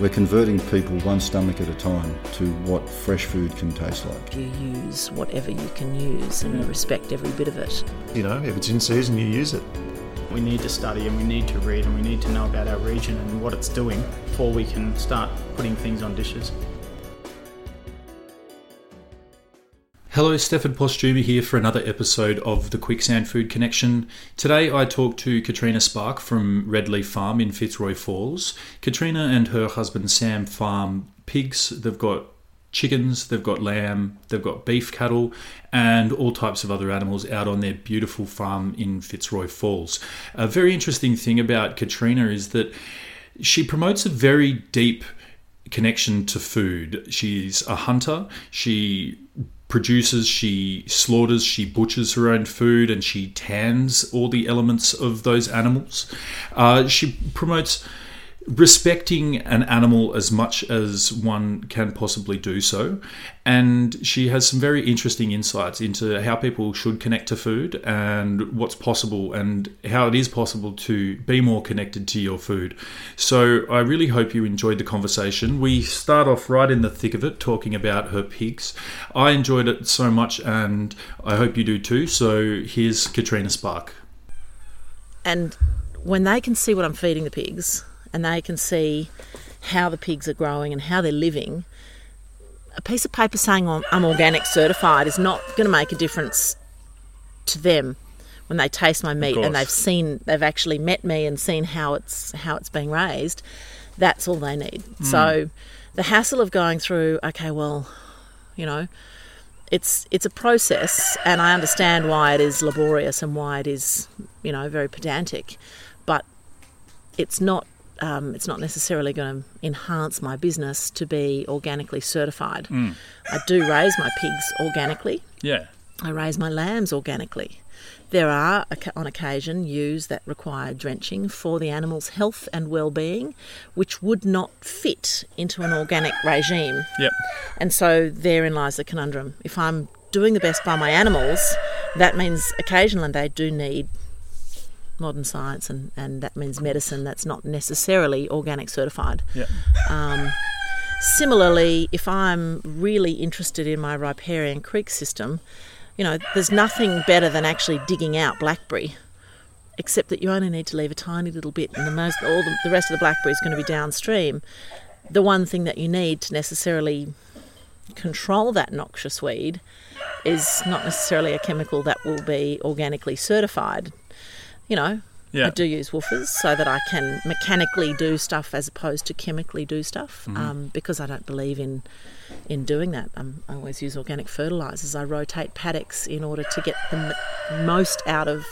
We're converting people one stomach at a time to what fresh food can taste like. You use whatever you can use and you respect every bit of it. You know, if it's in season, you use it. We need to study and we need to read and we need to know about our region and what it's doing before we can start putting things on dishes. Hello, Stefan Postuma here for another episode of the Quicksand Food Connection. Today I talk to Katrina Spark from Redleaf Farm in Fitzroy Falls. Katrina and her husband Sam farm pigs. They've got chickens, they've got lamb, they've got beef cattle, and all types of other animals out on their beautiful farm in Fitzroy Falls. A very interesting thing about Katrina is that she promotes a very deep connection to food. She's a hunter. She produces, she slaughters, she butchers her own food, and she tans all the elements of those animals. Uh, she promotes respecting an animal as much as one can possibly do so. And she has some very interesting insights into how people should connect to food and what's possible and how it is possible to be more connected to your food. So I really hope you enjoyed the conversation. We start off right in the thick of it talking about her pigs. I enjoyed it so much and I hope you do too. So here's Katrina Spark. And when they can see what I'm feeding the pigs, and they can see how the pigs are growing and how they're living, a piece of paper saying I'm organic certified is not going to make a difference to them when they taste my meat and they've seen they've actually met me and seen how it's how it's being raised. That's all they need. Mm. So the hassle of going through, okay, well, you know, it's it's a process and I understand why it is laborious and why it is, you know, very pedantic, but it's not um, it's not necessarily going to enhance my business to be organically certified. Mm. I do raise my pigs organically. Yeah. I raise my lambs organically. There are, on occasion, ewes that require drenching for the animal's health and well-being, which would not fit into an organic regime. Yep. And so therein lies the conundrum. If I'm doing the best by my animals, that means occasionally they do need modern science, and, and that means medicine that's not necessarily organic certified. Yeah. Um, similarly, if I'm really interested in my riparian creek system, you know, there's nothing better than actually digging out blackberry, except that you only need to leave a tiny little bit, and the most all the, the rest of the blackberry is going to be downstream. The one thing that you need to necessarily control that noxious weed is not necessarily a chemical that will be organically certified you know, yeah. I do use WWOOFers so that I can mechanically do stuff as opposed to chemically do stuff Mm-hmm. um, because I don't believe in in doing that. Um, I always use organic fertilizers. I rotate paddocks in order to get the m- most out of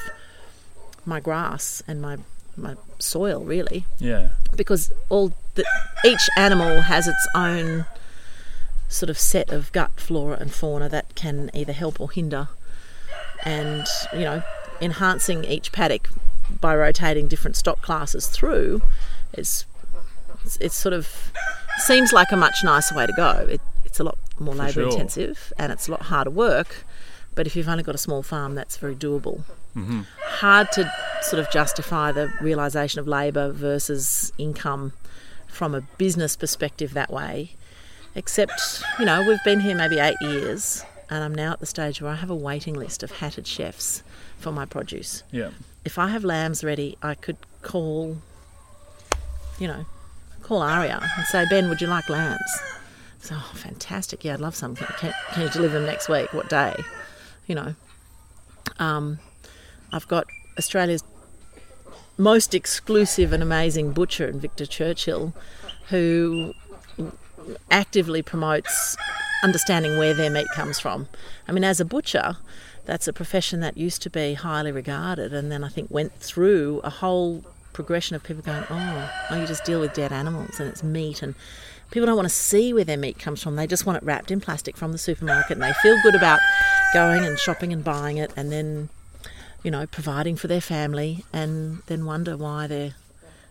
my grass and my my soil, really. Yeah. Because all the, each animal has its own sort of set of gut flora and fauna that can either help or hinder. And you know, enhancing each paddock by rotating different stock classes through is it's, it's sort of seems like a much nicer way to go. It, it's a lot more labour sure. intensive and it's a lot harder work. But if you've only got a small farm, that's very doable. Mm-hmm. Hard to sort of justify the realisation of labour versus income from a business perspective that way. Except, you know, we've been here maybe eight years and I'm now at the stage where I have a waiting list of hatted chefs for my produce. Yeah. If I have lambs ready, I could call, you know, call Aria and say, Ben, would you like lambs? So, oh, fantastic. Yeah, I'd love some. Can, can, can you deliver them next week? What day? You know. Um, I've got Australia's most exclusive and amazing butcher in Victor Churchill who actively promotes understanding where their meat comes from. I mean, as a butcher, that's a profession that used to be highly regarded, and then I think went through a whole progression of people going, oh, oh, you just deal with dead animals and it's meat and people don't want to see where their meat comes from. They just want it wrapped in plastic from the supermarket and they feel good about going and shopping and buying it and then, you know, providing for their family and then wonder why they're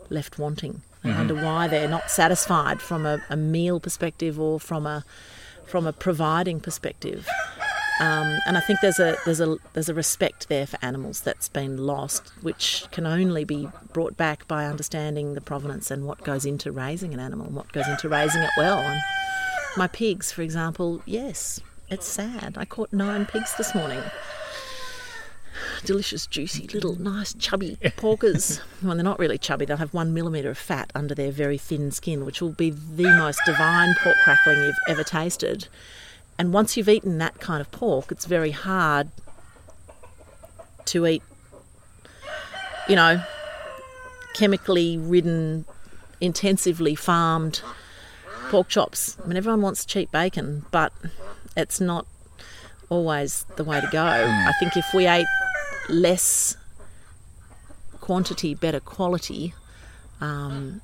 left wanting. and mm-hmm. wonder why they're not satisfied from a, a meal perspective or from a from a providing perspective. Um, and I think there's a there's a there's a respect there for animals that's been lost, which can only be brought back by understanding the provenance and what goes into raising an animal, and what goes into raising it well. And my pigs, for example, yes, it's sad. I caught nine pigs this morning. Delicious, juicy, little, nice, chubby porkers. well, they're not really chubby. They'll have one millimetre of fat under their very thin skin, which will be the most divine pork crackling you've ever tasted. And once you've eaten that kind of pork, it's very hard to eat, you know, chemically ridden, intensively farmed pork chops. I mean, everyone wants cheap bacon, but it's not always the way to go. I think if we ate less quantity, better quality, um,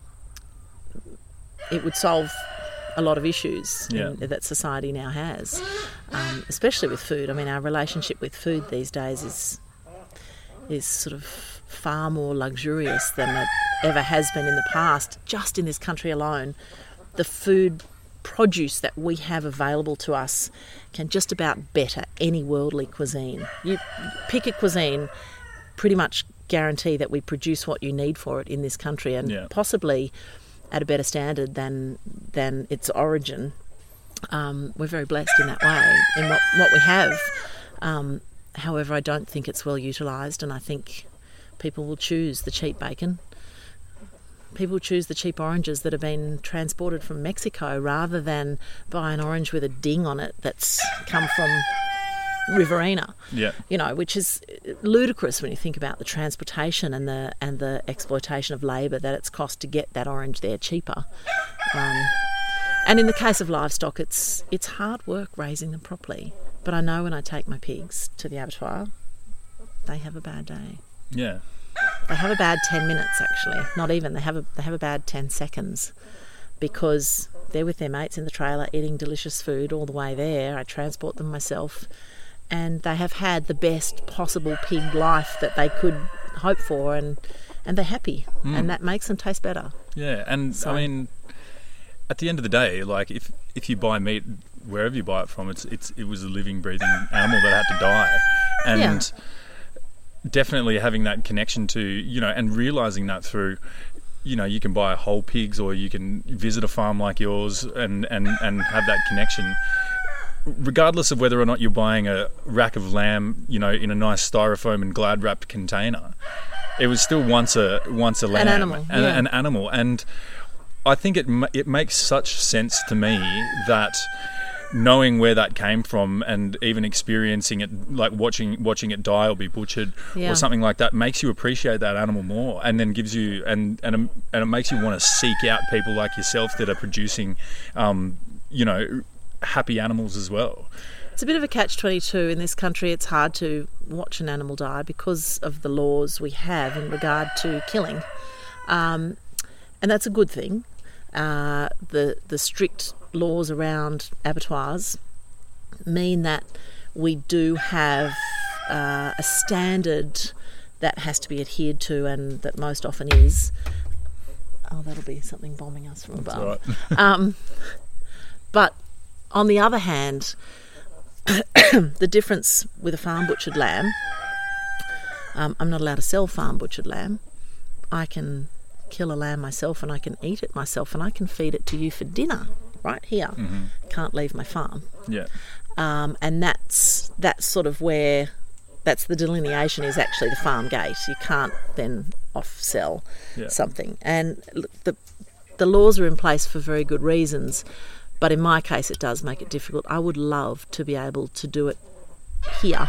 it would solve a lot of issues Yeah. in, that society now has, um, especially with food. I mean, our relationship with food these days is is sort of far more luxurious than it ever has been in the past. Just in this country alone, the food produce that we have available to us can just about better any worldly cuisine. You pick a cuisine, pretty much guarantee that we produce what you need for it in this country, and Yeah. possibly at a better standard than than its origin. Um, we're very blessed in that way in what, what we have. Um, however, I don't think it's well utilised, and I think people will choose the cheap bacon. People choose the cheap oranges that have been transported from Mexico rather than buy an orange with a ding on it that's come from Riverina Yeah. you know, which is ludicrous when you think about the transportation and the and the exploitation of labour that it's cost to get that orange there cheaper. Um, and in the case of livestock, it's it's hard work raising them properly. But I know when I take my pigs to the abattoir, they have a bad day. Yeah. They have a bad ten minutes actually. Not even they have a they have a bad ten seconds because they're with their mates in the trailer eating delicious food all the way there. I transport them myself and they have had the best possible pig life that they could hope for and and they're happy hmm. and that makes them taste better. Yeah, and So- I mean, at the end of the day, like if if you buy meat wherever you buy it from, it's it's it was a living, breathing animal that had to die, and definitely having that connection to you know, and realizing that through. You know, you can buy whole pigs, or you can visit a farm like yours and, and, and have that connection. Regardless of whether or not you're buying a rack of lamb, you know, in a nice styrofoam and glad wrapped container, it was still once a once a lamb, animal, an, yeah. an animal, and I think it it makes such sense to me that knowing where that came from and even experiencing it, like watching watching it die or be butchered Yeah. or something like that, makes you appreciate that animal more, and then gives you and and and it makes you want to seek out people like yourself that are producing, um, you know, happy animals as well. It's a bit of a catch 22 in this country. It's hard to watch an animal die because of the laws we have in regard to killing. Um, and that's a good thing. Uh, the, the strict laws around abattoirs mean that we do have uh, a standard that has to be adhered to and that most often is. Oh, that'll be something bombing us from above. um, but on the other hand, the difference with a farm butchered lamb, um, I'm not allowed to sell farm butchered lamb. I can kill a lamb myself and I can eat it myself and I can feed it to you for dinner right here. Can't leave my farm. Yeah, Um, and that's that's sort of where that's the delineation is actually the farm gate. You can't then off sell Yeah. something. And the the laws are in place for very good reasons, but in my case, it does make it difficult. I would love to be able to do it here.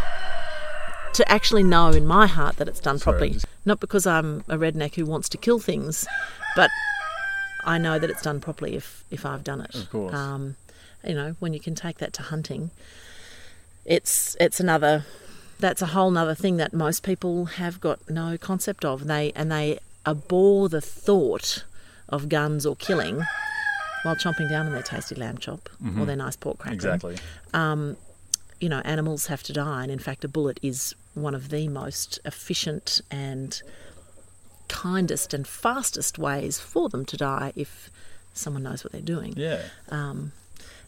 To actually know in my heart that it's done properly. just- Not because I'm a redneck who wants to kill things, but I know that it's done properly if, if I've done it. Of course. Um, you know, when you can take that to hunting, it's it's another that's a whole nother thing that most people have got no concept of. And they and they abhor the thought of guns or killing while chomping down on their tasty lamb chop or mm-hmm. their nice pork cracker. Exactly. Um, you know, animals have to die, and in fact, a bullet is one of the most efficient and kindest and fastest ways for them to die if someone knows what they're doing. Yeah. Um,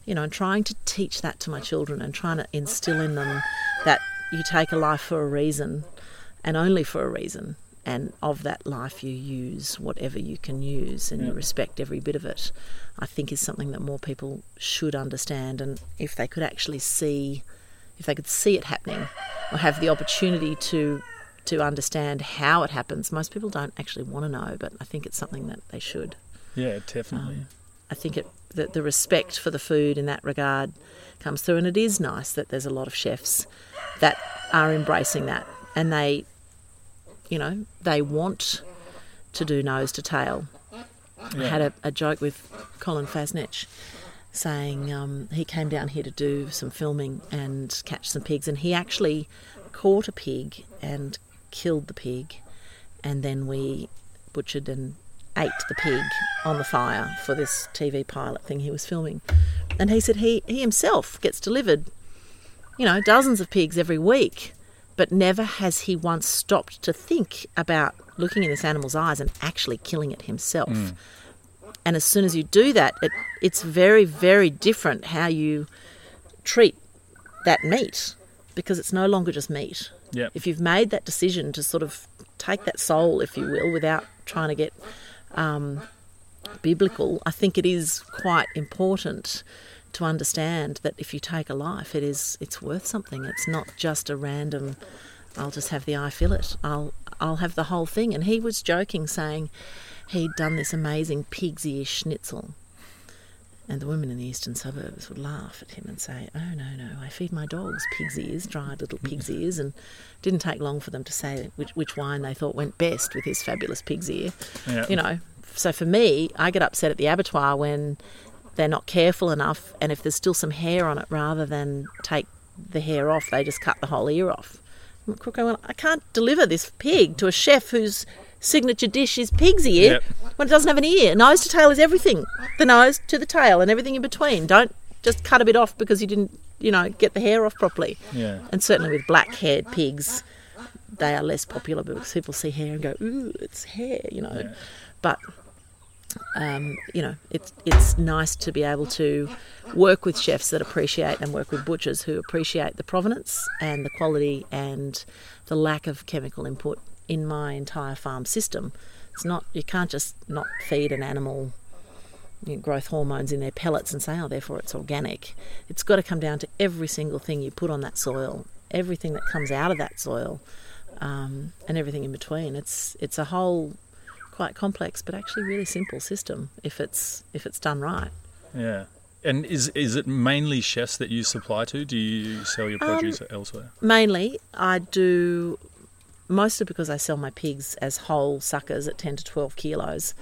you know, and trying to teach that to my children and trying to instill in them that you take a life for a reason and only for a reason. And of that life, you use whatever you can use and you respect every bit of it. I think is something that more people should understand. And if they could actually see, if they could see it happening or have the opportunity to to understand how it happens, most people don't actually want to know, but I think it's something that they should. Yeah, definitely. Um, I think it the, the respect for the food in that regard comes through, and it is nice that there's a lot of chefs that are embracing that, and they, you know, they want to do nose to tail. I had a, a joke with Colin Fassnidge saying um, he came down here to do some filming and catch some pigs, and he actually caught a pig and killed the pig, and then we butchered and ate the pig on the fire for this TV pilot thing he was filming. And he said he, he himself gets delivered, you know, dozens of pigs every week, but never has he once stopped to think about looking in this animal's eyes and actually killing it himself. And as soon as you do that, it, it's very, very different how you treat that meat because it's no longer just meat. Yep. If you've made that decision to sort of take that soul, if you will, without trying to get um, biblical, I think it is quite important to understand that if you take a life, it is it's worth something. It's not just a random. I'll just have the eye fillet. I'll I'll have the whole thing. And he was joking, saying he'd done this amazing pig's ear schnitzel. And the women in the eastern suburbs would laugh at him and say, "Oh no, no! I feed my dogs pig's ears, dried little pig's ears." And it didn't take long for them to say which, which wine they thought went best with his fabulous pig's ear. Yeah. You know, so for me, I get upset at the abattoir when they're not careful enough, and if there's still some hair on it, rather than take the hair off, they just cut the whole ear off. I'm like, "Crook, I can't deliver this pig to a chef whose signature dish is pig's ear Yep. when it doesn't have an ear. Nose to tail is everything. The nose to the tail and everything in between. Don't just cut a bit off because you didn't, you know, get the hair off properly. Yeah. And certainly with black-haired pigs, they are less popular because people see hair and go, "Ooh, it's hair," you know. But um, you know, it's it's nice to be able to work with chefs that appreciate and work with butchers who appreciate the provenance and the quality and the lack of chemical input in my entire farm system. It's not you can't just not feed an animal you know, growth hormones in their pellets and say, oh, therefore it's organic. It's got to come down to every single thing you put on that soil, everything that comes out of that soil, um, and everything in between. It's it's a whole quite complex, but actually really simple system if it's if it's done right. Yeah. And is is it mainly chefs that you supply to? Do you sell your produce elsewhere? Mainly, I do mostly because I sell my pigs as whole suckers at 10 to 12 kilos.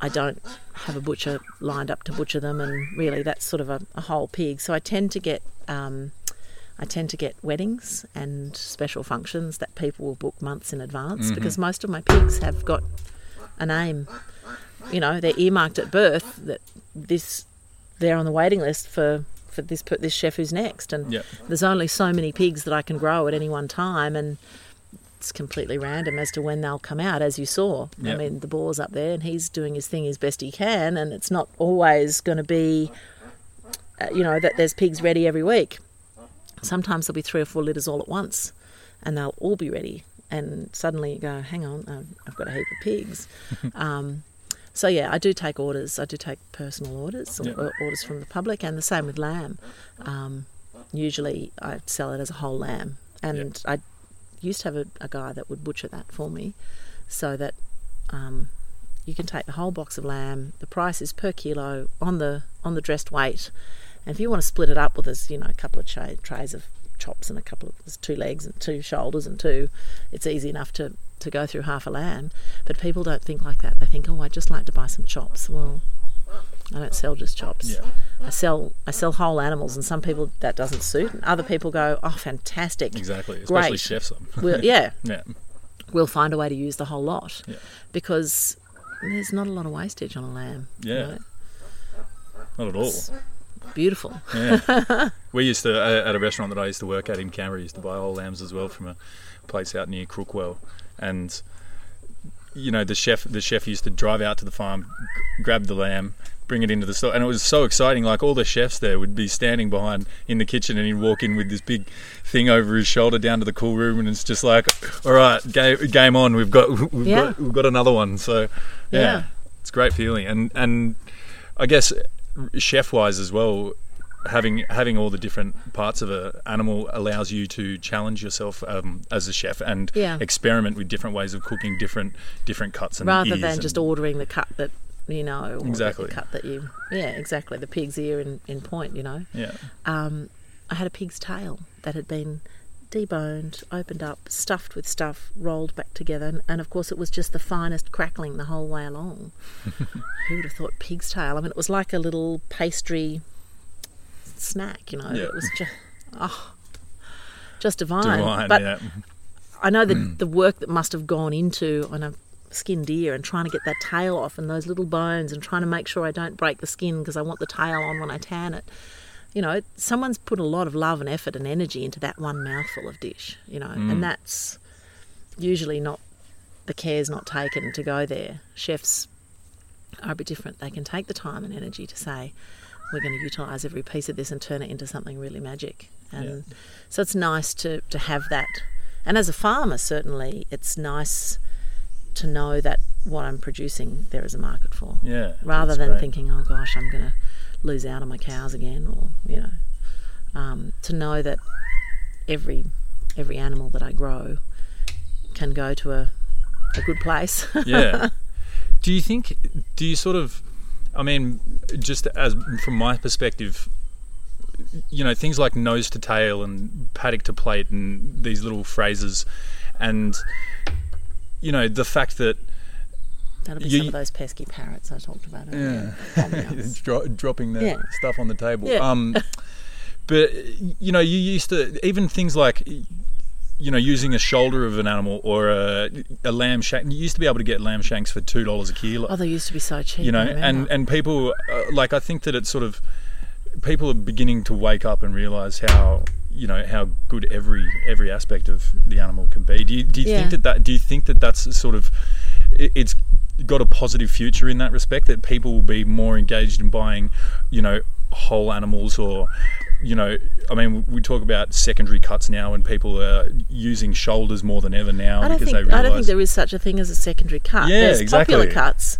I don't have a butcher lined up to butcher them, and really that's sort of a, a whole pig. So I tend to get um, I tend to get weddings and special functions that people will book months in advance because most of my pigs have got a name. You know, they're earmarked at birth that this they're on the waiting list for for this per- this chef who's next, and Yep. there's only so many pigs that I can grow at any one time, and it's completely random as to when they'll come out, as you saw. I mean, the boar's up there, and he's doing his thing as best he can, and it's not always going to be, uh, you know, that there's pigs ready every week. Sometimes there'll be three or four litters all at once, and they'll all be ready. And suddenly you go, hang on, I've got a heap of pigs. um, so yeah, I do take orders. I do take personal orders, or or orders from the public, and the same with lamb. Um, usually, I sell it as a whole lamb, and I used to have a, a guy that would butcher that for me, so that um, you can take the whole box of lamb. The price is per kilo on the on the dressed weight, and if you want to split it up with us, you know, a couple of tra- trays of chops and a couple of two legs and two shoulders and two, it's easy enough to to go through half a lamb. But people don't think like that. They think, oh, I'd just like to buy some chops. Well, I don't sell just chops. Yeah. I sell I sell whole animals, and some people that doesn't suit, and other people go, "Oh, fantastic, Exactly, especially great." chefs. We'll, yeah, yeah, we'll find a way to use the whole lot Yeah. because there's not a lot of wastage on a lamb. you Yeah. know. not at all. Beautiful. Yeah. we used to at a restaurant that I used to work at in Canberra. Used to buy whole lambs as well from a place out near Crookwell, and you know the chef the chef used to drive out to the farm, g- grab the lamb, bring it into the store, and it was so exciting. Like all the chefs there would be standing behind in the kitchen, and he'd walk in with this big thing over his shoulder down to the cool room, and it's just like, all right, game, game on. We've got we've Yeah. got we've got another one. So yeah, Yeah. it's a great feeling, and and I guess chef wise as well. Having having all the different parts of a animal allows you to challenge yourself um, as a chef and Yeah. experiment with different ways of cooking different different cuts and Rather than just ordering the cut that you know, or the Exactly. cut that you, yeah, exactly, the pig's ear in, in point, you know. yeah um, I had a pig's tail that had been deboned, opened up, stuffed with stuff, rolled back together, and, and of course it was just the finest crackling the whole way along. Who would have thought pig's tail? I mean, it was like a little pastry snack, you know. Yeah. It was just, oh, just divine. divine but yeah I know the mm. the work that must have gone into on a skinned deer and trying to get that tail off and those little bones and trying to make sure I don't break the skin because I want the tail on when I tan it. You know, someone's put a lot of love and effort and energy into that one mouthful of dish. You know, and mm. that's usually not the care's not taken to go there. Chefs are a bit different. They can take the time and energy to say, we're going to utilise every piece of this and turn it into something really magic. And so it's nice to, to have that. And as a farmer, certainly, it's nice to know that what I'm producing there is a market for. yeah Rather than great. thinking, oh gosh, I'm going to lose out on my cows again, or you know, um, to know that every every animal that I grow can go to a a good place. yeah. Do you think? Do you sort of? I mean, just as from my perspective, you know, things like nose to tail and paddock to plate and these little phrases, and you know, the fact that That'll be You- some of those pesky parrots I talked about earlier. Ambiance. dro- dropping the Yeah. stuff on the table. Yeah. Um, but you know, you used to even things like you know using a shoulder of an animal or a, a lamb shank. You used to be able to get lamb shanks for two dollars a kilo. Oh, they used to be so cheap. you know, and and people uh, like I think that it's sort of people are beginning to wake up and realize how you know how good every every aspect of the animal can be. Do you do you Yeah. think that that do you think that that's sort of it's got a positive future in that respect that people will be more engaged in buying you know whole animals or you know I mean we talk about secondary cuts now and people are using shoulders more than ever now I don't because think they I realize don't think there is such a thing as a secondary cut. Yeah, there's exactly. popular cuts,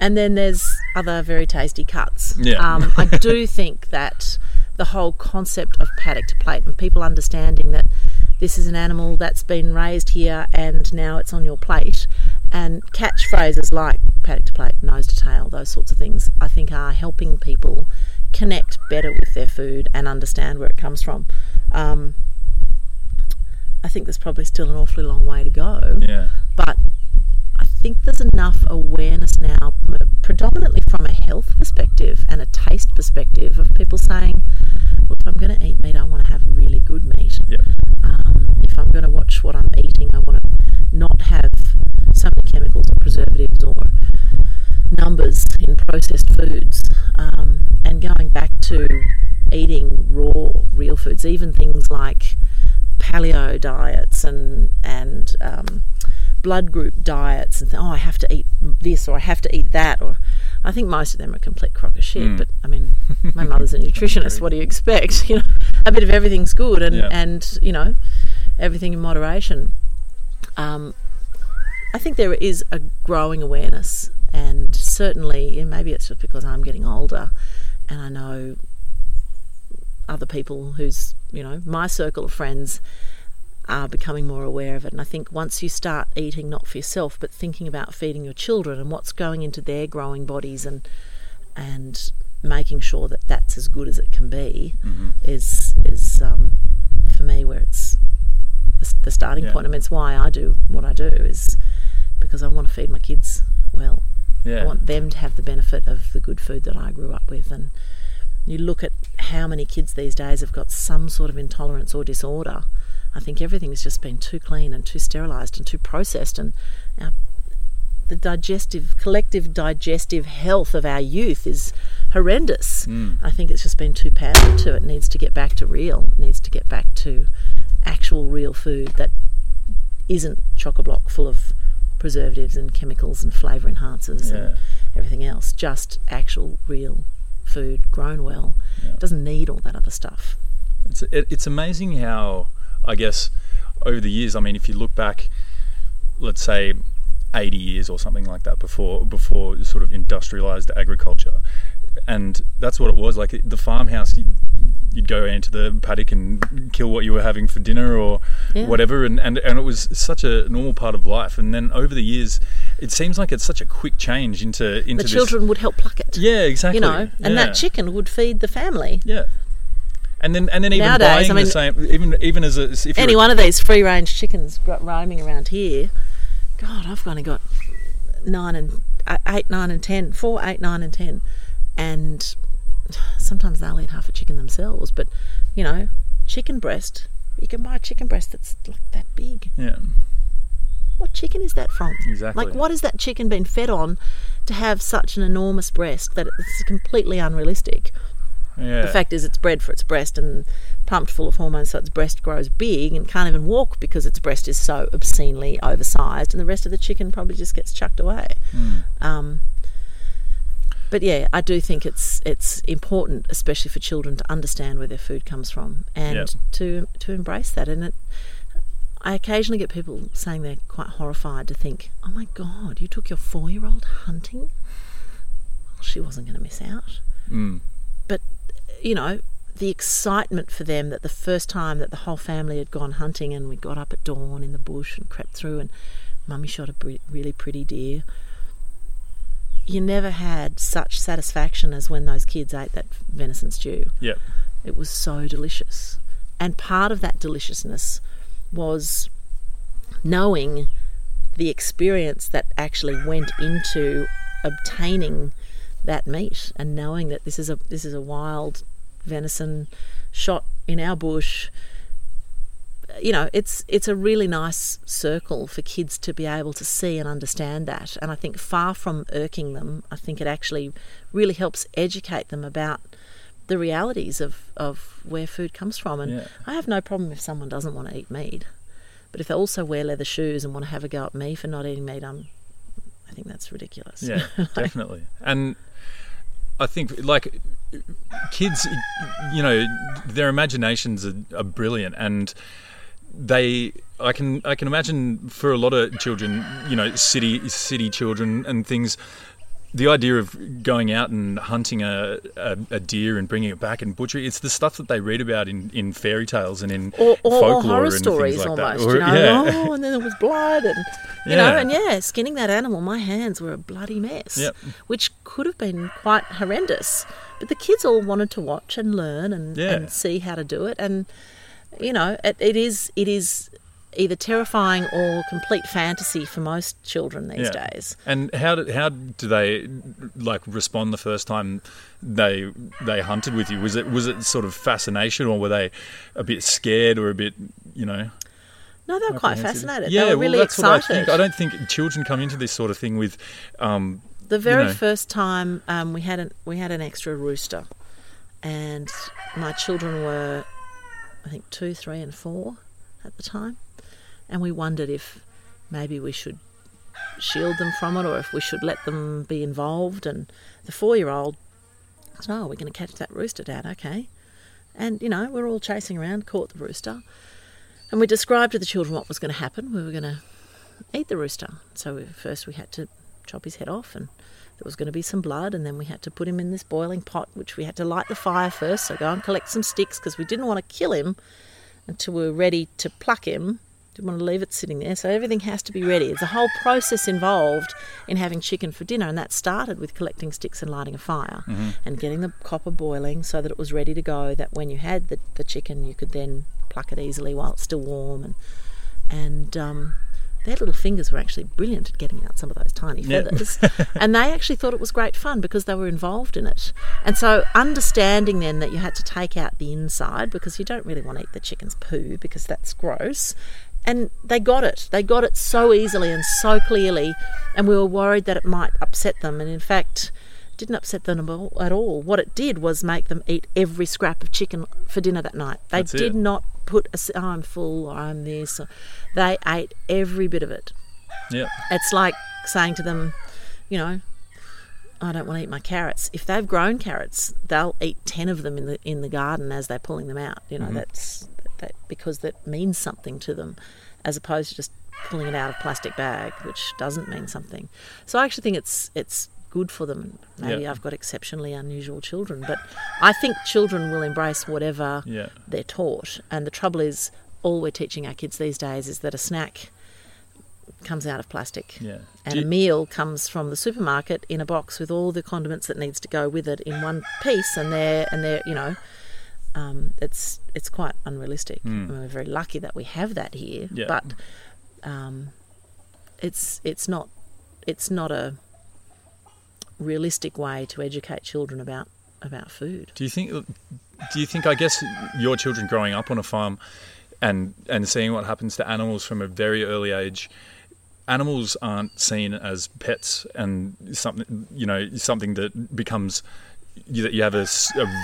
and then there's other very tasty cuts. Yeah. Um, I do think that the whole concept of paddock to plate and people understanding that this is an animal that's been raised here and now it's on your plate, and catchphrases like paddock to plate, nose to tail, those sorts of things, I think are helping people connect better with their food and understand where it comes from. Um, I think there's probably still an awfully long way to go yeah but I think there's enough awareness now, predominantly from a health perspective and a taste perspective, of people saying, "Look, if I'm going to eat meat, I want to have really good meat. yeah Um, if I'm going to watch what I'm eating, I want to not have so many chemicals or preservatives or numbers in processed foods. Um, and going back to eating raw, real foods, even things like paleo diets and and um, blood group diets and th- oh I have to eat this or I have to eat that or I think most of them are complete crock of shit. But I mean, my mother's a nutritionist. What do you expect? You know, a bit of everything's good, and Yeah. and you know, everything in moderation. Um, I think there is a growing awareness, and certainly, and maybe it's just because I'm getting older, and I know other people who's you know my circle of friends are becoming more aware of it. And I think once you start eating not for yourself, but thinking about feeding your children and what's going into their growing bodies and and making sure that that's as good as it can be is is um, for me where it's the- the starting Yeah. point. I mean, it's why I do what I do is because I want to feed my kids well. Yeah. I want them to have the benefit of the good food that I grew up with. And you look at how many kids these days have got some sort of intolerance or disorder. I think everything's just been too clean and too sterilised and too processed, and our, the digestive, collective digestive health of our youth is horrendous. Mm. I think it's just been too powdered to. It needs to get back to real. It needs to get back to actual real food that isn't chock a block full of preservatives and chemicals and flavour enhancers Yeah. and everything else. Just actual real food grown well. Yeah. Doesn't need all that other stuff. It's it, it's amazing how I guess over the years. I mean, if you look back, let's say eighty years or something like that before before sort of industrialized agriculture, and that's what it was like. The farmhouse, you'd, you'd go into the paddock and kill what you were having for dinner or Yeah. whatever, and, and and it was such a normal part of life. And then over the years, it seems like it's such a quick change into into The this. children would help pluck it. yeah, exactly. You know, and Yeah. that chicken would feed the family. Yeah. And then, and then even Nowadays, buying I mean- the same, even even as a, if Any one of these free range chickens roaming around here, God, I've only got nine and eight, nine, and ten, four, eight, nine, and ten, and sometimes they'll eat half a chicken themselves. But you know, chicken breast, you can buy a chicken breast that's like that big. yeah, What chicken is that from? Exactly. Like, what has that chicken been fed on to have such an enormous breast that it's completely unrealistic? yeah, The fact is, it's bred for its breast and pumped full of hormones, so its breast grows big and can't even walk because its breast is so obscenely oversized, and the rest of the chicken probably just gets chucked away. Um, but yeah, I do think it's it's important, especially for children, to understand where their food comes from and Yep. to to embrace that. And it, I occasionally get people saying they're quite horrified to think, "Oh my God, you took your four-year-old hunting? Well, she wasn't going to miss out." Mm. but you know the excitement for them that the first time that the whole family had gone hunting and we got up at dawn in the bush and crept through and mummy shot a really pretty deer you never had such satisfaction as when those kids ate that venison stew yeah, it was so delicious. And part of that deliciousness was knowing the experience that actually went into obtaining that meat and knowing that this is a this is a wild venison shot in our bush you know it's it's a really nice circle for kids to be able to see and understand that and i think far from irking them i think it actually really helps educate them about the realities of, of where food comes from and Yeah. i have no problem if someone doesn't want to eat meat but if they also wear leather shoes and want to have a go at me for not eating meat i'm i think that's ridiculous yeah, definitely. And I think like kids, you know, their imaginations are, are brilliant, and they. I can I can imagine for a lot of children, you know, city city children and things. The idea of going out and hunting a, a, a deer and bringing it back and butchering, it's the stuff that they read about in, in fairy tales and in or, or, or folklore horror and stories like almost, that. Or- you know. yeah. Oh, and then there was blood, and you Yeah. know, and yeah, skinning that animal, my hands were a bloody mess, Yep. which could have been quite horrendous. But the kids all wanted to watch and learn and, Yeah. and see how to do it, and you know, it, it is it is either terrifying or complete fantasy for most children these Yeah. days. And how do, how do they like respond the first time they they hunted with you? Was it was it sort of fascination, or were they a bit scared or a bit you know? No, they were quite fascinated. Yeah, they were really well, that's excited. what I think. I don't think children come into this sort of thing with. Um, The very know. first time um, we had an we had an extra rooster, and my children were, I think two, three, and four at the time, and we wondered if maybe we should shield them from it or if we should let them be involved. And the four-year-old said, "Oh, we're going to catch that rooster, Dad. Okay." And you know, we're all chasing around, caught the rooster, and we described to the children what was going to happen. We were going to eat the rooster. So we, first we had to chop his head off, and there was going to be some blood, and then we had to put him in this boiling pot, which we had to light the fire first. So go and collect some sticks because we didn't want to kill him until we were ready to pluck him. Didn't want to leave it sitting there. So everything has to be ready. There's a whole process involved in having chicken for dinner, and that started with collecting sticks and lighting a fire and getting the copper boiling so that it was ready to go. That when you had the, the chicken, you could then pluck it easily while it's still warm and and um, their little fingers were actually brilliant at getting out some of those tiny feathers. and they actually thought it was great fun because they were involved in it. And so, understanding then that you had to take out the inside because you don't really want to eat the chicken's poo because that's gross. And they got it. They got it so easily and so clearly. And we were worried that it might upset them. And in fact, didn't upset them at all- What it did was make them eat every scrap of chicken for dinner that night. They That's it. did not put a, oh, I'm full or I'm this. Or, they ate every bit of it. Yeah. It's like saying to them, you know, I don't want to eat my carrots. If they've grown carrots, they'll eat ten of them in the in the garden as they're pulling them out. You know, mm-hmm. that's that, because that means something to them, as opposed to just pulling it out of a plastic bag, which doesn't mean something. So I actually think it's it's good for them. Maybe Yeah. I've got exceptionally unusual children, but I think children will embrace whatever Yeah. they're taught. And the trouble is, all we're teaching our kids these days is that a snack comes out of plastic. Yeah. And Do a meal comes from the supermarket in a box with all the condiments that needs to go with it in one piece, and they're and they're you know, um, it's it's quite unrealistic. I mean, we're very lucky that we have that here. Yeah. but um, it's it's not it's not a realistic way to educate children about about food. Do you think? Do you think? I guess your children growing up on a farm, and and seeing what happens to animals from a very early age. Animals aren't seen as pets, and something you know something that becomes that you have a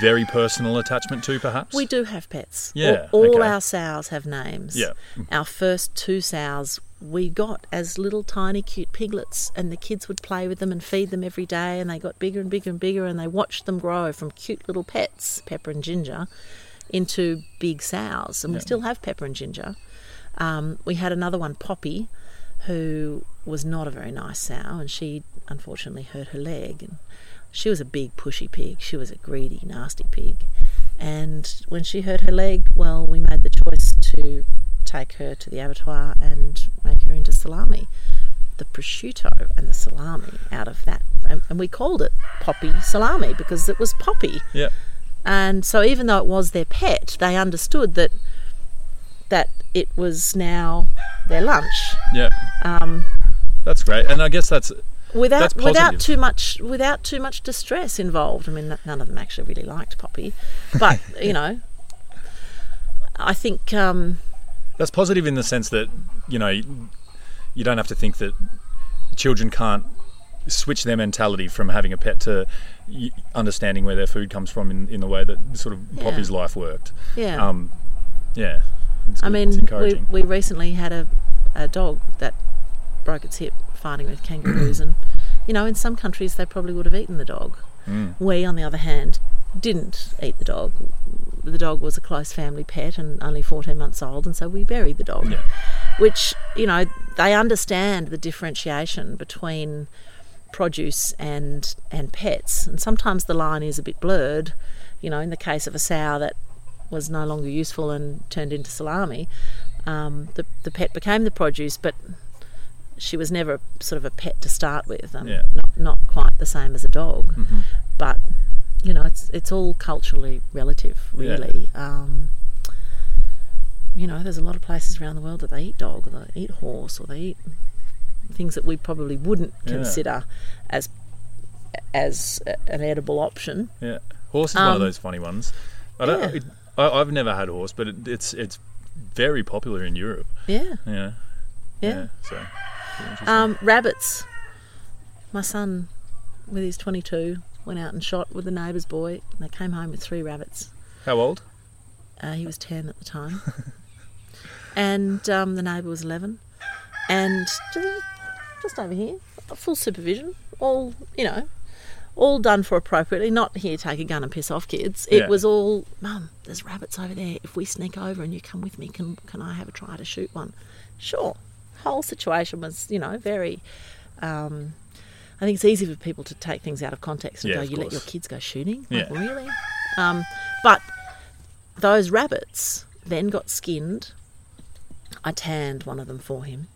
very personal attachment to, perhaps. We do have pets. Yeah, All, all okay. our sows have names. Yeah. Our first two sows we got as little tiny cute piglets and the kids would play with them and feed them every day and they got bigger and bigger and bigger and they watched them grow from cute little pets, Pepper and Ginger, into big sows. And we still have Pepper and Ginger. Um, we had another one, Poppy, who was not a very nice sow and she unfortunately hurt her leg and she was a big pushy pig. She was a greedy, nasty pig. And when she hurt her leg, well, we made the choice to take her to the abattoir and make her into salami. The prosciutto and the salami out of that. And, and we called it Poppy Salami because it was Poppy. yeah. And so even though it was their pet, they understood that that it was now their lunch. Yeah. Um, That's great, and I guess that's without without too much without too much distress involved. I mean, none of them actually really liked Poppy, but you know, I think um, That's positive in the sense that you know you don't have to think that children can't switch their mentality from having a pet to understanding where their food comes from in, in the way that sort of Yeah. Poppy's life worked. yeah. Um, yeah. It's, I mean, it's we, we recently had a, a dog that broke its hip fighting with kangaroos, and you know, in some countries they probably would have eaten the dog. Mm. We, on the other hand, didn't eat the dog. The dog was a close family pet and only 14 months old, and so we buried the dog. Yeah. Which, you know, they understand the differentiation between produce and and pets, and sometimes the line is a bit blurred. You know, in the case of a sow that was no longer useful and turned into salami, um, the the pet became the produce, but she was never sort of a pet to start with. Um, Yeah. Not not quite the same as a dog, Mhm. but you know, it's it's all culturally relative, Yeah. really. Um, you know, there's a lot of places around the world that they eat dog, or they eat horse, or they eat things that we probably wouldn't Yeah. consider as as an edible option. Yeah, horse is one of Um, those funny ones. I don't. yeah. It, I, I've never had horse, but it, it's it's very popular in Europe. Yeah, Yeah. yeah. so. Um, rabbits. My son, with his 22, went out and shot with the neighbour's boy. And they came home with three rabbits. How old? Uh, he was 10 at the time. and um, the neighbour was 11. And just, over here, full supervision, all, you know, all done for appropriately. Not here, take a gun and piss off kids. It Yeah. was all, Mum, there's rabbits over there. If we sneak over and you come with me, can, can I have a try to shoot one? Sure. Whole situation was, you know, very. Um, I think it's easy for people to take things out of context and Yeah, go, "You let your kids go shooting? Like, Yeah. really?" Um, but those rabbits then got skinned. I tanned one of them for him.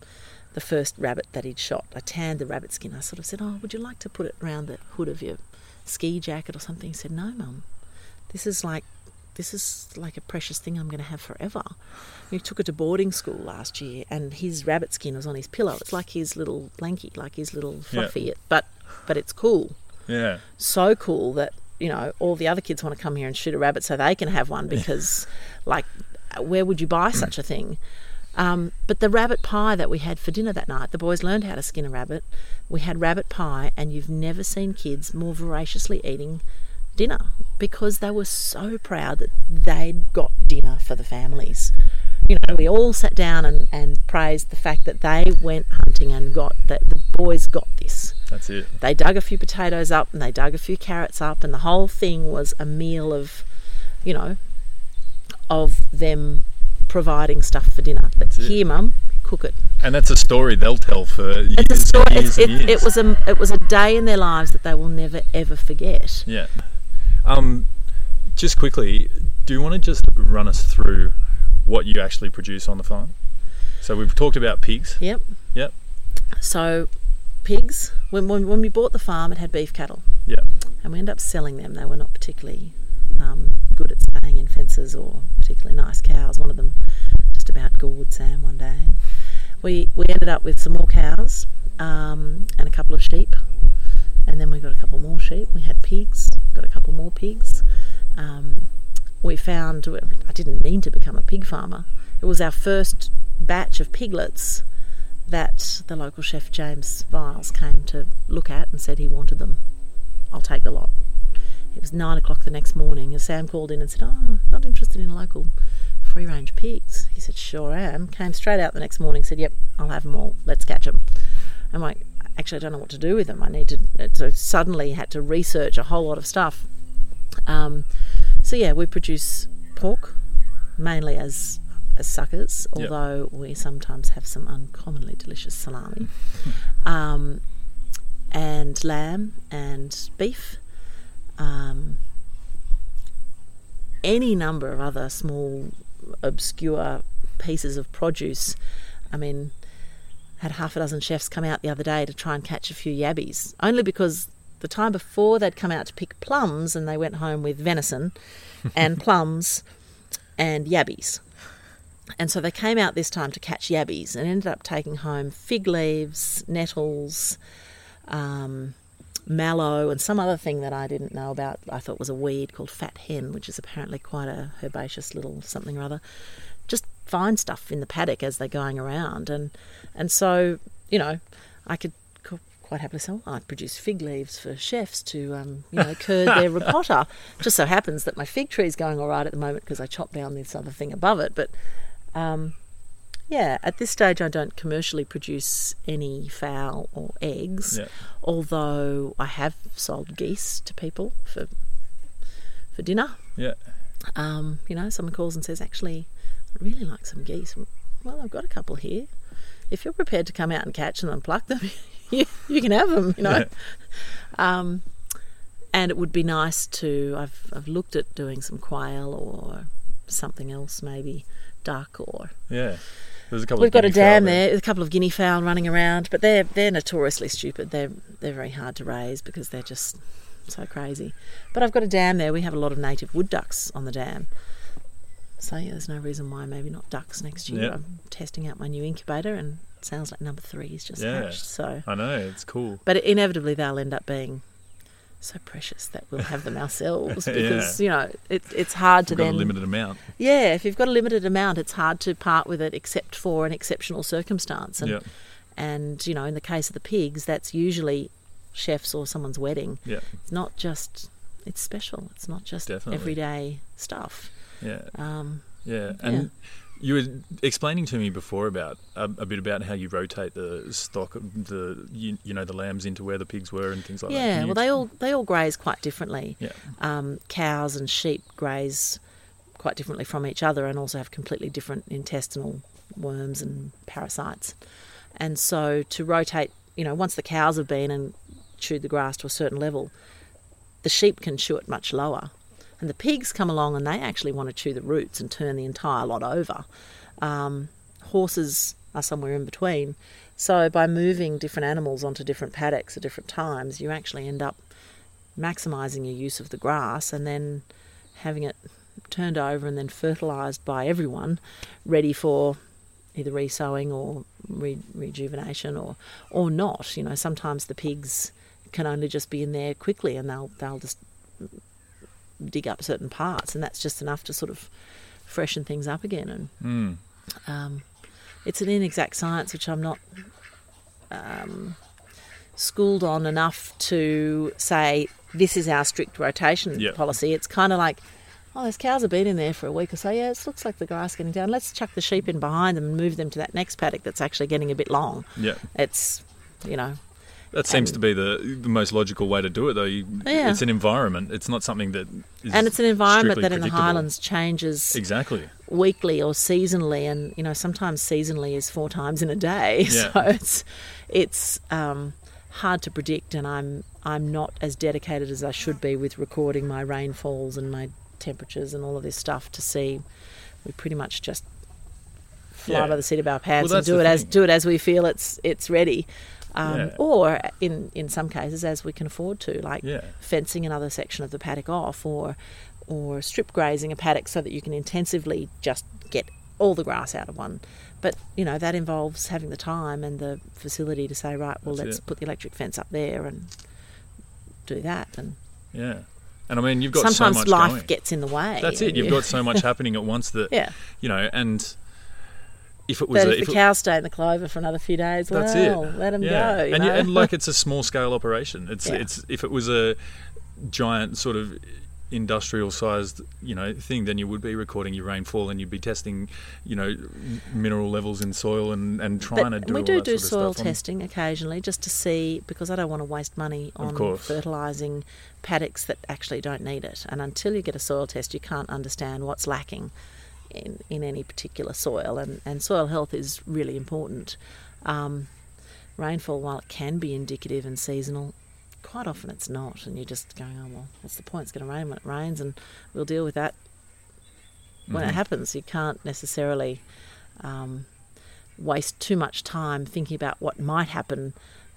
The first rabbit that he'd shot, I tanned the rabbit skin. I sort of said, "Oh, would you like to put it around the hood of your ski jacket or something?" He said, "No, mum. This is like this is like a precious thing I'm going to have forever. We took it to boarding school last year, and his rabbit skin was on his pillow. It's like his little blankie, like his little Yeah. fluffy, but but it's cool. Yeah. So cool that you know all the other kids want to come here and shoot a rabbit so they can have one because, like, where would you buy such a thing? Um, but the rabbit pie that we had for dinner that night, the boys learned how to skin a rabbit. We had rabbit pie, and you've never seen kids more voraciously eating dinner because they were so proud that they'd got dinner for the families. You know, we all sat down and, and praised the fact that they went hunting and got that the boys got this. That's it. They dug a few potatoes up and they dug a few carrots up, and the whole thing was a meal of, you know, of them providing stuff for dinner. That's it. here, mum, cook it. And that's a story they'll tell for years It's a story. and years It's, it, years. it was a it was a day in their lives that they will never ever forget. Yeah. Um, just quickly, do you want to just run us through what you actually produce on the farm? So we've talked about pigs. Yep. Yep. So, pigs. When, when when we bought the farm, it had beef cattle. Yep. and we ended up selling them. They were not particularly um, good at staying in fences or particularly nice cows. One of them just about gored Sam one day. We we ended up with some more cows um, and a couple of sheep, and then we got a couple more sheep. We had pigs, got a couple more pigs. Um, we found I didn't mean to become a pig farmer. It was our first batch of piglets that the local chef James Viles came to look at and said he wanted them. I'll take the lot. It was nine o'clock the next morning, and Sam called in and said, "Oh, not interested in local free-range pigs." He said, "Sure am." Came straight out the next morning, said, "Yep, I'll have them all. Let's catch them." I'm like, "Actually, I don't know what to do with them. I need to." So suddenly had to research a whole lot of stuff. Um, so yeah, we produce pork mainly as as suckers, Yep. although we sometimes have some uncommonly delicious salami. um, and lamb and beef. Um, any number of other small, obscure pieces of produce. I mean, had half a dozen chefs come out the other day to try and catch a few yabbies, only because the time before they'd come out to pick plums and they went home with venison and plums and yabbies. And so they came out this time to catch yabbies and ended up taking home fig leaves, nettles, um, mallow, and some other thing that I didn't know about. I thought was a weed called fat hen, which is apparently quite a herbaceous little something or other. Just find stuff in the paddock as they're going around, and and so you know, I could quite happily say, well, I'd produce fig leaves for chefs to um, you know curd their ricotta. Just so happens that my fig tree is going all right at the moment because I chopped down this other thing above it, but. Um, yeah, at this stage, I don't commercially produce any fowl or eggs, Yeah. although I have sold geese to people for for dinner. Yeah. Um, you know, someone calls and says, "Actually, I'd really like some geese." Well, I've got a couple here. If you're prepared to come out and catch them and pluck them, you, you can have them. You know. Yeah. Um, and it would be nice to. I've I've looked at doing some quail or something else, maybe duck or Yeah. There's a couple. We've got a dam there, a couple of guinea fowl running around, but they're they're notoriously stupid. They're they're very hard to raise because they're just so crazy. But I've got a dam there. We have a lot of native wood ducks on the dam. So yeah, there's no reason why maybe not ducks next year. Yeah. I'm testing out my new incubator, and it sounds like number three is just Yeah. hatched. So, I know it's cool. but inevitably they'll end up being so precious that we'll have them ourselves because you know it, it's hard to got then a limited amount. yeah, if you've got a limited amount, it's hard to part with it except for an exceptional circumstance. And Yeah. and you know, in the case of the pigs, that's usually chefs or someone's wedding. Yeah. It's not just it's special. It's not just Definitely. everyday stuff. Yeah. Um, Yeah, and you were explaining to me before about a, a bit about how you rotate the stock, of the you, you know the lambs into where the pigs were and things like that. yeah, Can you well, they all they all graze quite differently. Yeah. Um, cows and sheep graze quite differently from each other, and also have completely different intestinal worms and parasites. And so, to rotate, you know, once the cows have been and chewed the grass to a certain level, the sheep can chew it much lower. And the pigs come along and they actually want to chew the roots and turn the entire lot over. Um, horses are somewhere in between. So by moving different animals onto different paddocks at different times, you actually end up maximising your use of the grass and then having it turned over and then fertilised by everyone, ready for either resowing or re- rejuvenation or or not. You know, sometimes the pigs can only just be in there quickly and they'll they'll just dig up certain parts and that's just enough to sort of freshen things up again and Mm. um, it's an inexact science which I'm not um, schooled on enough to say this is our strict rotation Yeah. policy. It's kind of like, oh, those cows have been in there for a week or so. Yeah, it looks like the grass getting down. Let's chuck the sheep in behind them and move them to that next paddock that's actually getting a bit long. Yeah. It's, you know, That seems And- to be the the most logical way to do it, though. You, Yeah. It's an environment. It's not something that is and it's an environment that in the. Highlands changes Exactly. weekly or seasonally, and you know sometimes seasonally is four times in a day. Yeah. So it's it's um, hard to predict, and I'm I'm not as dedicated as I should be with recording my rainfalls and my temperatures and all of this stuff to see. We pretty much just fly Yeah. by the seat of our pants Well, and do it as do it as we feel it's it's ready. Um, Yeah. Or in, in some cases, as we can afford to, like Yeah. fencing another section of the paddock off, or or strip grazing a paddock so that you can intensively just get all the grass out of one. But you know that involves having the time and the facility to say, right, well, That's let's it. put the electric fence up there and do that. And Yeah. And I mean, you've got sometimes so much life going. gets in the way. That's it. You've you- got so much happening at once that yeah. you know, and if it was But a, if if the it- cows stay in the clover for another few days, that's well, it. let them yeah. go. And, you- and like it's a small scale operation. It's Yeah. it's if it was a giant sort of industrial sized you know thing then you would be recording your rainfall and you'd be testing you know mineral levels in soil and and trying to do we do do soil stuff on- testing occasionally just to see because I don't want to waste money on fertilising paddocks that actually don't need it. And until you get a soil test, you can't understand what's lacking in, in any particular soil. And, and soil health is really important. Um, rainfall, while it can be indicative and seasonal, quite often it's not. And you're just going, oh, well, what's the point? It's going to rain when it rains, and we'll deal with that when Mm-hmm. it happens. You can't necessarily um, waste too much time thinking about what might happen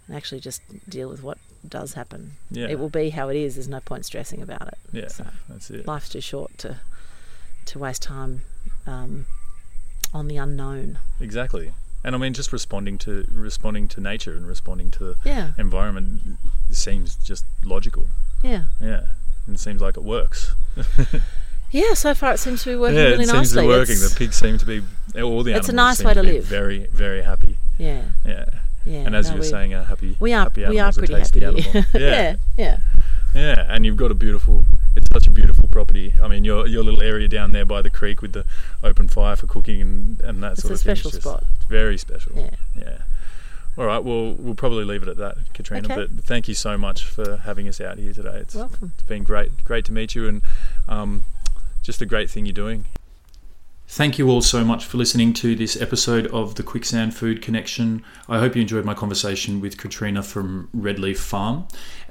and actually just deal with what does happen. Yeah. It will be how it is. There's no point stressing about it. yeah So that's it life's too short to to waste time um, on the unknown. exactly and i mean just responding to responding to nature and responding to the Yeah, environment seems just logical yeah, yeah and it seems like it works yeah. So far, it seems to be working yeah really it seems nicely. to be working It's- the pigs seem to be all the It's a animals nice seem way to be live. very very happy yeah, yeah yeah. and as no, you were saying a happy we are happy we are pretty happy. animal. yeah, yeah. Yeah, and you've got a beautiful. It's such a beautiful property. I mean, your your little area down there by the creek with the open fire for cooking and, and that It's sort of thing. is special just spot. Very special. Yeah. Yeah. All right. Well, we'll probably leave it at that, Katrina. Okay. But thank you so much for having us out here today. It's, Welcome. it's been great, great to meet you, and um, just a great thing you're doing. Thank you all so much for listening to this episode of the Quicksand Food Connection. I hope you enjoyed my conversation with Katrina from Redleaf Farm.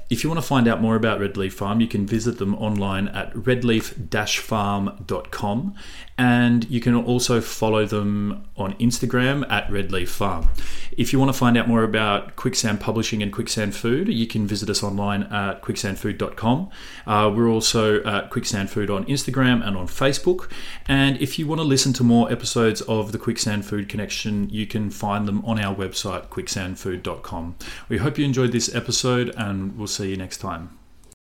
If you want to find out more about Redleaf Farm, you can visit them online at redleaf-farm.com and you can also follow them on Instagram at Redleaf Farm. If you want to find out more about Quicksand Publishing and Quicksand Food, you can visit us online at quicksandfood.com. Uh, we're also at Quicksand Food on Instagram and on Facebook. And if you want to listen to more episodes of the Quicksand Food Connection, you can find them on our website, quicksandfood.com. We hope you enjoyed this episode and we'll see you next time.